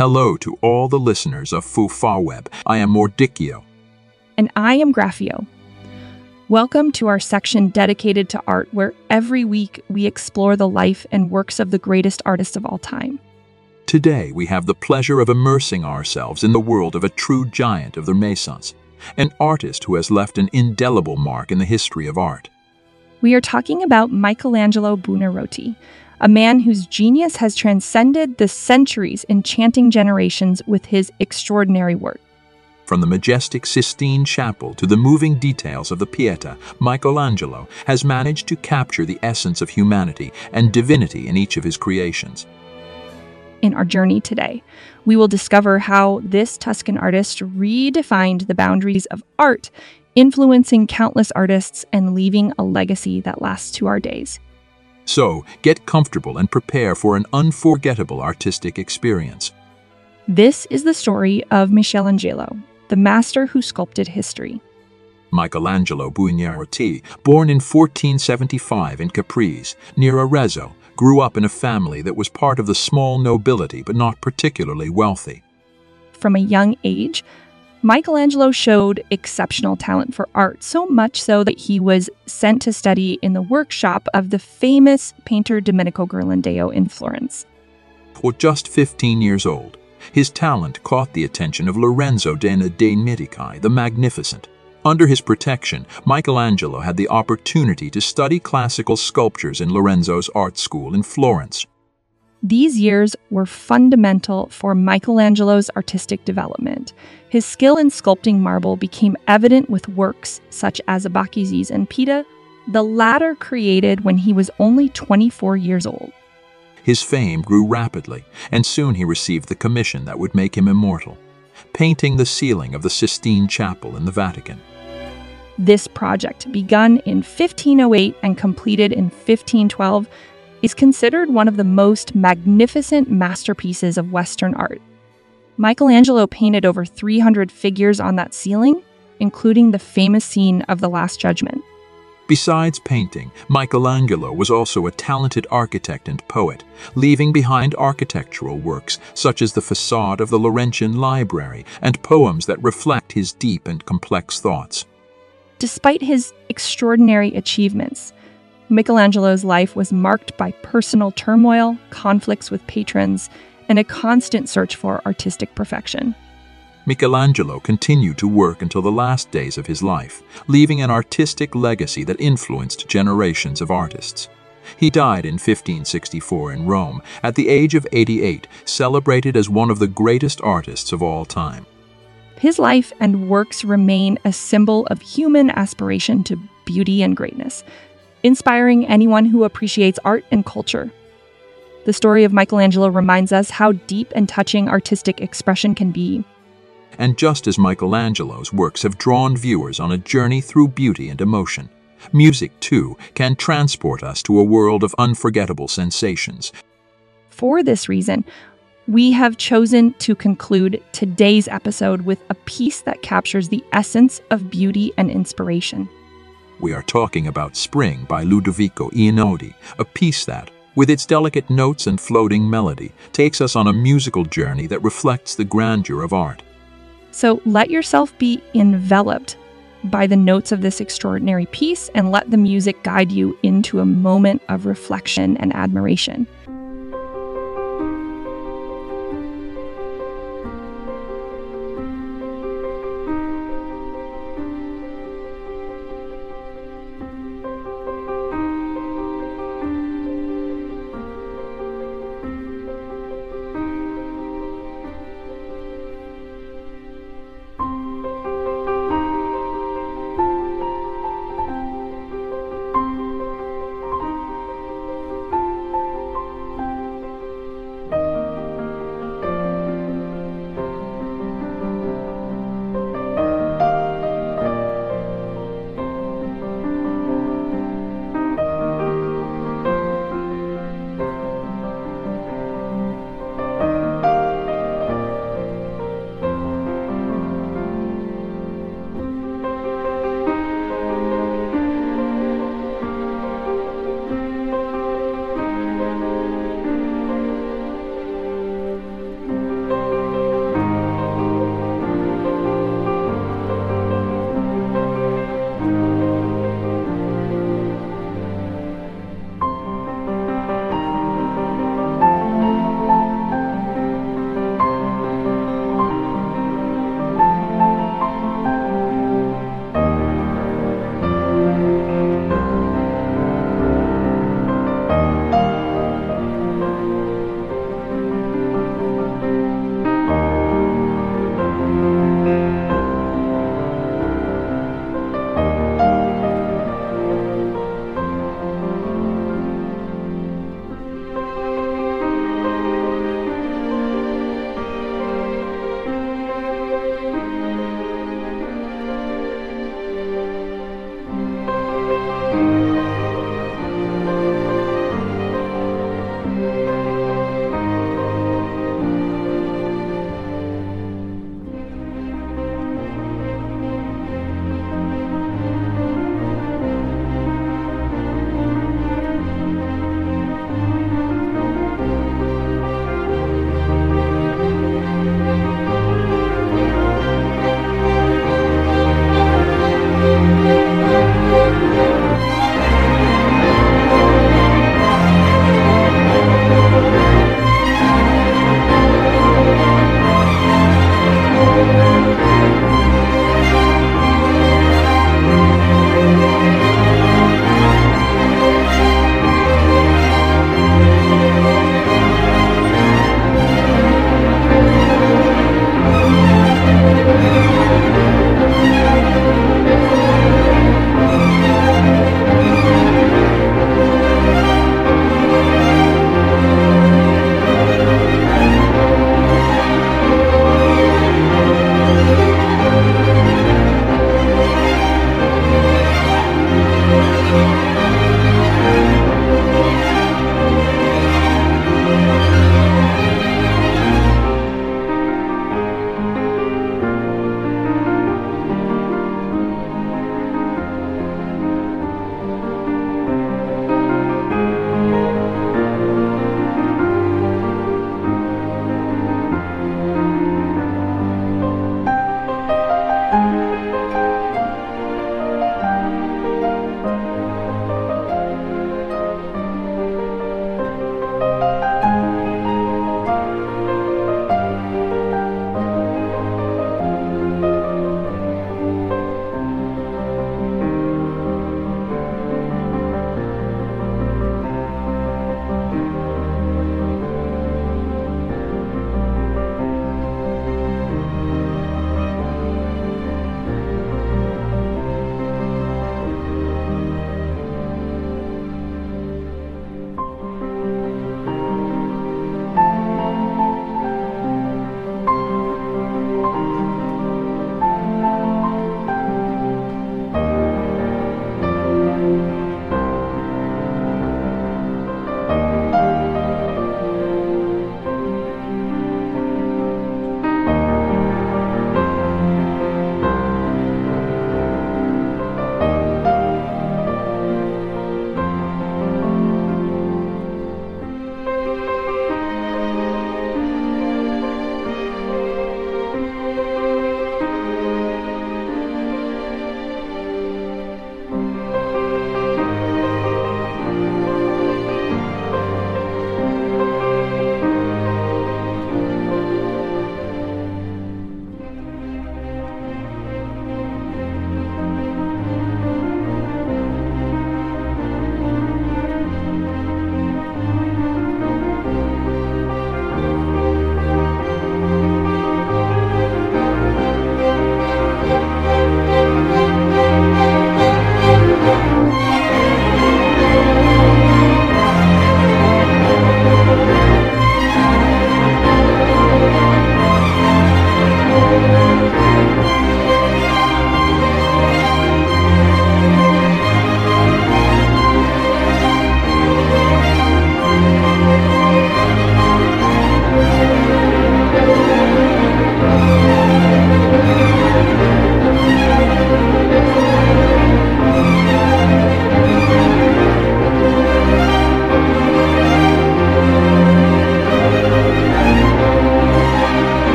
Hello to all the listeners of FuffaWeb. I am Mordicchio. And I am Graphio. Welcome to our section dedicated to art, where every week we explore the life and works of the greatest artists of all time. Today we have the pleasure of immersing ourselves in the world of a true giant of the Renaissance, an artist who has left an indelible mark in the history of art. We are talking about Michelangelo Buonarroti, a man whose genius has transcended the centuries, enchanting generations with his extraordinary work. From the majestic Sistine Chapel to the moving details of the Pietà, Michelangelo has managed to capture the essence of humanity and divinity in each of his creations. In our journey today, we will discover how this Tuscan artist redefined the boundaries of art, influencing countless artists and leaving a legacy that lasts to our days. So, get comfortable and prepare for an unforgettable artistic experience. This is the story of Michelangelo, the master who sculpted history. Michelangelo Buonarroti, born in 1475 in Caprese, near Arezzo, grew up in a family that was part of the small nobility but not particularly wealthy. From a young age, Michelangelo showed exceptional talent for art, so much so that he was sent to study in the workshop of the famous painter Domenico Ghirlandaio in Florence. For just 15 years old, his talent caught the attention of Lorenzo Dana Medici, the Magnificent. Under his protection, Michelangelo had the opportunity to study classical sculptures in Lorenzo's art school in Florence. These years were fundamental for Michelangelo's artistic development. His skill in sculpting marble became evident with works such as Bacchus and Pieta, the latter created when he was only 24 years old. His fame grew rapidly, and soon he received the commission that would make him immortal painting the ceiling of the Sistine Chapel in the Vatican. This project, begun in 1508 and completed in 1512, is considered one of the most magnificent masterpieces of Western art. Michelangelo painted over 300 figures on that ceiling, including the famous scene of the Last Judgment. Besides painting, Michelangelo was also a talented architect and poet, leaving behind architectural works such as the facade of the Laurentian Library and poems that reflect his deep and complex thoughts. Despite his extraordinary achievements, Michelangelo's life was marked by personal turmoil, conflicts with patrons, and a constant search for artistic perfection. Michelangelo continued to work until the last days of his life, leaving an artistic legacy that influenced generations of artists. He died in 1564 in Rome at the age of 88, celebrated as one of the greatest artists of all time. His life and works remain a symbol of human aspiration to beauty and greatness, inspiring anyone who appreciates art and culture. The story of Michelangelo reminds us how deep and touching artistic expression can be. And just as Michelangelo's works have drawn viewers on a journey through beauty and emotion, music, too, can transport us to a world of unforgettable sensations. For this reason, we have chosen to conclude today's episode with a piece that captures the essence of beauty and inspiration. We are talking about Spring by Ludovico Einaudi, a piece that, with its delicate notes and floating melody, takes us on a musical journey that reflects the grandeur of art. So let yourself be enveloped by the notes of this extraordinary piece and let the music guide you into a moment of reflection and admiration.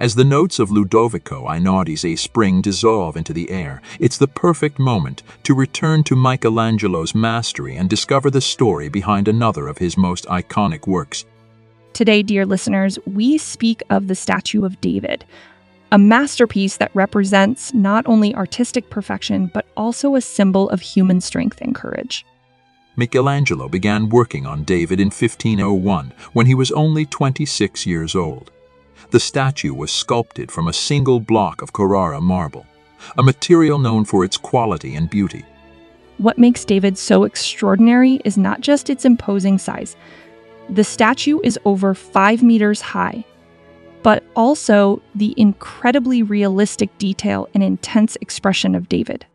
As the notes of Ludovico Einaudi's A Spring dissolve into the air, it's the perfect moment to return to Michelangelo's mastery and discover the story behind another of his most iconic works. Today, dear listeners, we speak of the Statue of David, a masterpiece that represents not only artistic perfection, but also a symbol of human strength and courage. Michelangelo began working on David in 1501 when he was only 26 years old. The statue was sculpted from a single block of Carrara marble, a material known for its quality and beauty. What makes David so extraordinary is not just its imposing size. The statue is over five meters high, but also the incredibly realistic detail and intense expression of David.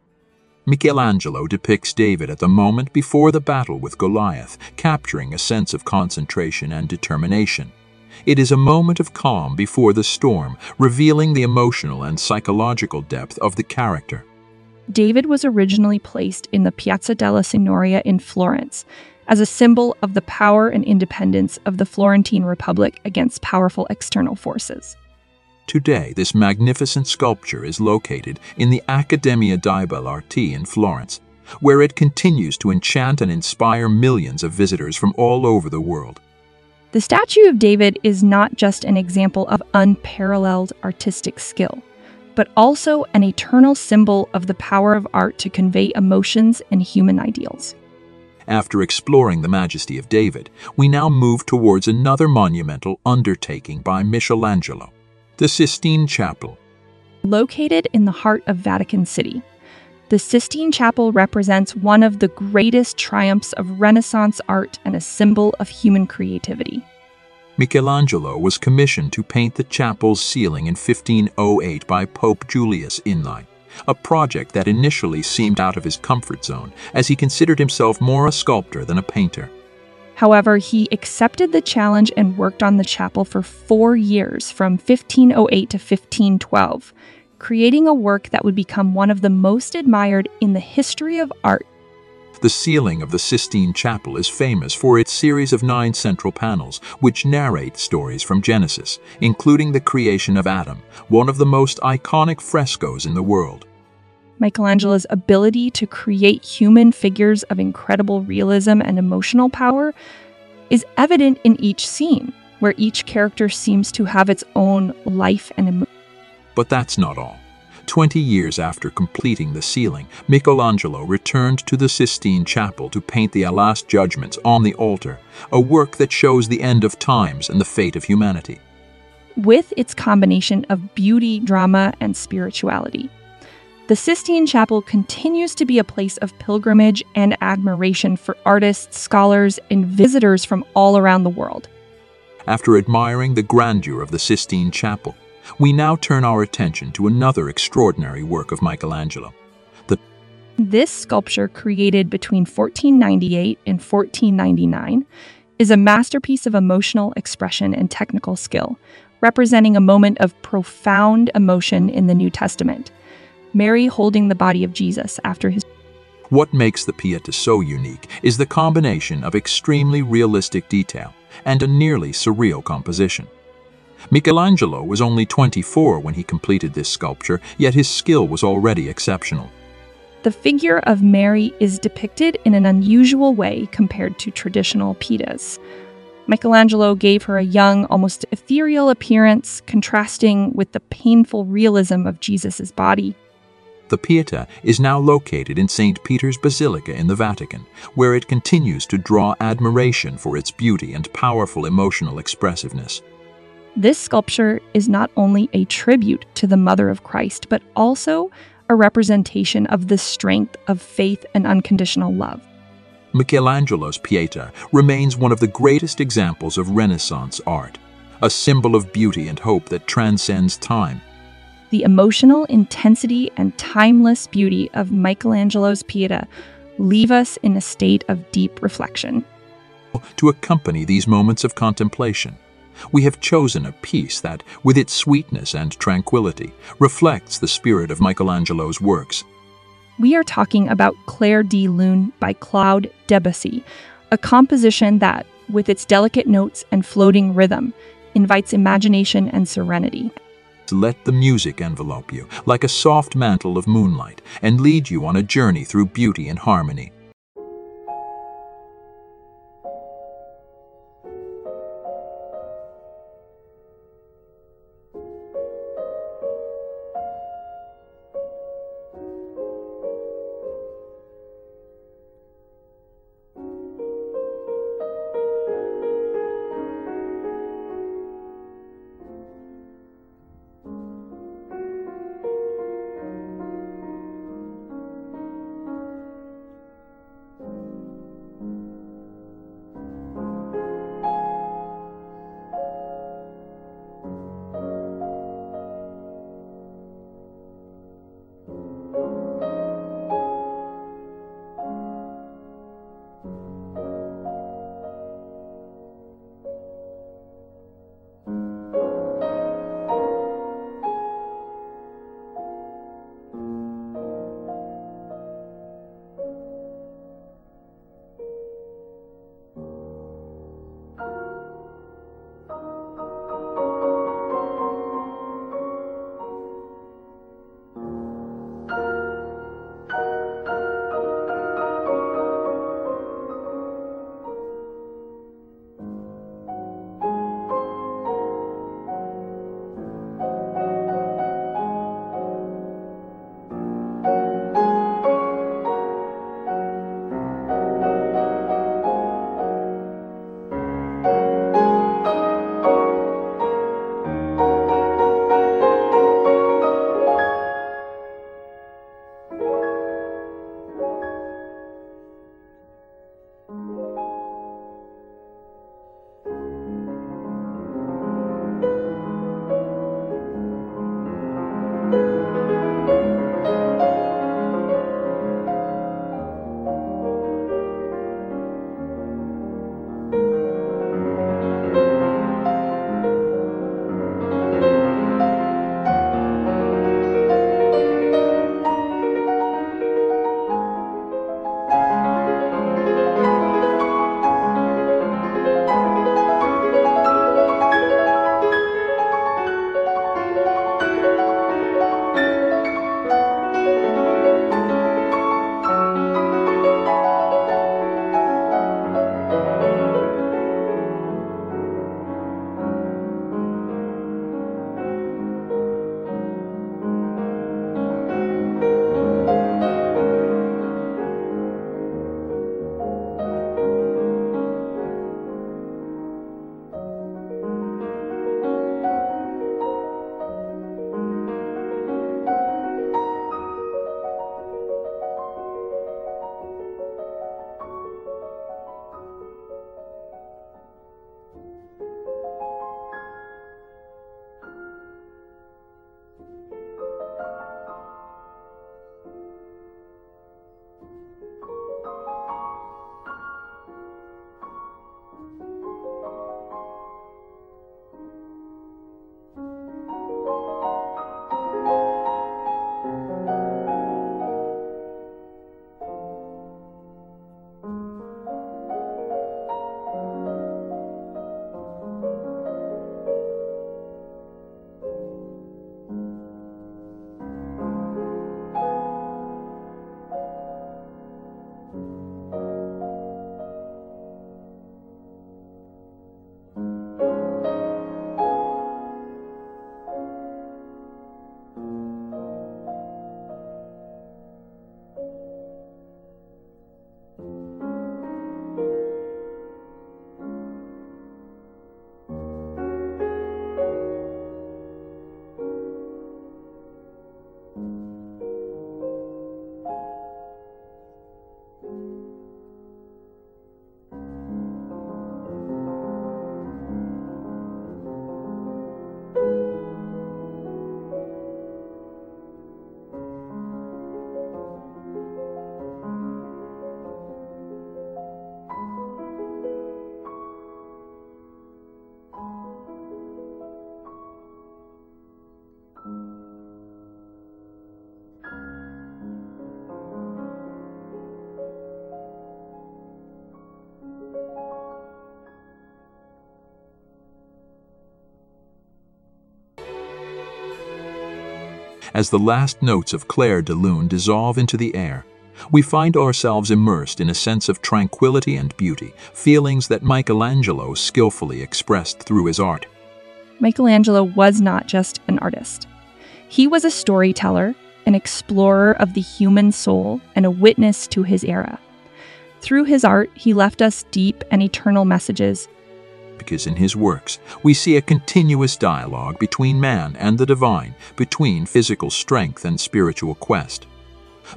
Michelangelo depicts David at the moment before the battle with Goliath, capturing a sense of concentration and determination. It is a moment of calm before the storm, revealing the emotional and psychological depth of the character. David was originally placed in the Piazza della Signoria in Florence as a symbol of the power and independence of the Florentine Republic against powerful external forces. Today, this magnificent sculpture is located in the Accademia di Belle Arti in Florence, where it continues to enchant and inspire millions of visitors from all over the world. The statue of David is not just an example of unparalleled artistic skill, but also an eternal symbol of the power of art to convey emotions and human ideals. After exploring the majesty of David, we now move towards another monumental undertaking by Michelangelo, the Sistine Chapel. Located in the heart of Vatican City, the Sistine Chapel represents one of the greatest triumphs of Renaissance art and a symbol of human creativity. Michelangelo was commissioned to paint the chapel's ceiling in 1508 by Pope Julius Inli, a project that initially seemed out of his comfort zone, as he considered himself more a sculptor than a painter. However, he accepted the challenge and worked on the chapel for four years, from 1508 to 1512, creating a work that would become one of the most admired in the history of art. The ceiling of the Sistine Chapel is famous for its series of nine central panels, which narrate stories from Genesis, including the creation of Adam, one of the most iconic frescoes in the world. Michelangelo's ability to create human figures of incredible realism and emotional power is evident in each scene, where each character seems to have its own life and emotion. But that's not all. Twenty years after completing the ceiling, Michelangelo returned to the Sistine Chapel to paint the Last Judgments on the altar, a work that shows the end of times and the fate of humanity. With its combination of beauty, drama, and spirituality, the Sistine Chapel continues to be a place of pilgrimage and admiration for artists, scholars, and visitors from all around the world. After admiring the grandeur of the Sistine Chapel, we now turn our attention to another extraordinary work of Michelangelo. The this sculpture, created between 1498 and 1499, is a masterpiece of emotional expression and technical skill, representing a moment of profound emotion in the New Testament. Mary holding the body of Jesus after his what makes the Pieta so unique is the combination of extremely realistic detail and a nearly surreal composition. Michelangelo was only 24 when he completed this sculpture, yet his skill was already exceptional. The figure of Mary is depicted in an unusual way compared to traditional Pietas. Michelangelo gave her a young, almost ethereal appearance, contrasting with the painful realism of Jesus' body. The Pieta is now located in St. Peter's Basilica in the Vatican, where it continues to draw admiration for its beauty and powerful emotional expressiveness. This sculpture is not only a tribute to the Mother of Christ, but also a representation of the strength of faith and unconditional love. Michelangelo's Pieta remains one of the greatest examples of Renaissance art, a symbol of beauty and hope that transcends time. The emotional intensity and timeless beauty of Michelangelo's Pieta leave us in a state of deep reflection. To accompany these moments of contemplation, we have chosen a piece that, with its sweetness and tranquility, reflects the spirit of Michelangelo's works. We are talking about Clair de Lune by Claude Debussy, a composition that, with its delicate notes and floating rhythm, invites imagination and serenity. let the music envelope you, like a soft mantle of moonlight, and lead you on a journey through beauty and harmony. As the last notes of Clair de Lune dissolve into the air, we find ourselves immersed in a sense of tranquility and beauty, feelings that Michelangelo skillfully expressed through his art. Michelangelo was not just an artist. He was a storyteller, an explorer of the human soul, and a witness to his era. Through his art, he left us deep and eternal messages. Because in his works, we see a continuous dialogue between man and the divine, between physical strength and spiritual quest.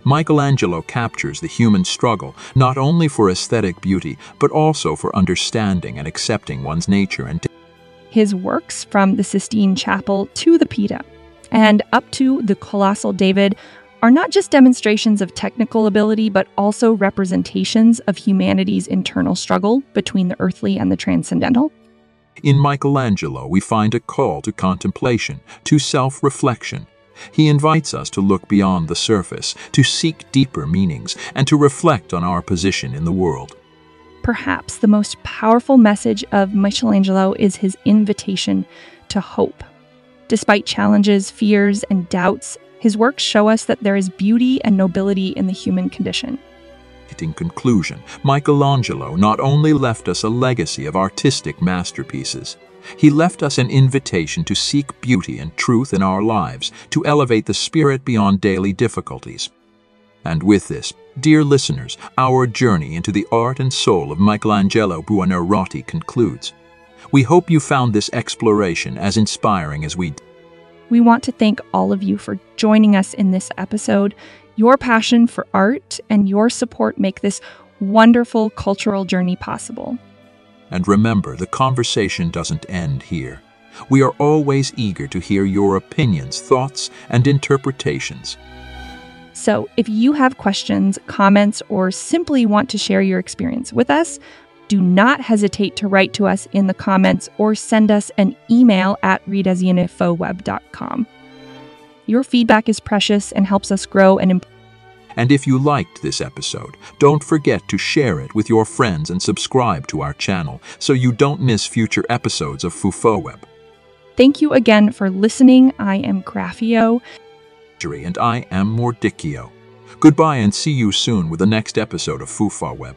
Michelangelo captures the human struggle not only for aesthetic beauty, but also for understanding and accepting one's nature and his works from the Sistine Chapel to the Pietà and up to the Colossal David are not just demonstrations of technical ability, but also representations of humanity's internal struggle between the earthly and the transcendental. In Michelangelo, we find a call to contemplation, to self reflection. He invites us to look beyond the surface, to seek deeper meanings, and to reflect on our position in the world. Perhaps the most powerful message of Michelangelo is his invitation to hope. Despite challenges, fears, and doubts, his works show us that there is beauty and nobility in the human condition. In conclusion, Michelangelo not only left us a legacy of artistic masterpieces, he left us an invitation to seek beauty and truth in our lives, to elevate the spirit beyond daily difficulties. And with this, dear listeners, our journey into the art and soul of Michelangelo Buonarroti concludes. We hope you found this exploration as inspiring as we did. We want to thank all of you for joining us in this episode. Your passion for art and your support make this wonderful cultural journey possible. And remember, the conversation doesn't end here. We are always eager to hear your opinions, thoughts, and interpretations. So, if you have questions, comments, or simply want to share your experience with us, do not hesitate to write to us in the comments or send us an email at readasinfoweb.com. Your feedback is precious and helps us grow and improve. And if you liked this episode, don't forget to share it with your friends and subscribe to our channel so you don't miss future episodes of FuffaWeb. Thank you again for listening. I am Graphio and I am Mordicchio. Goodbye and see you soon with the next episode of FuffaWeb.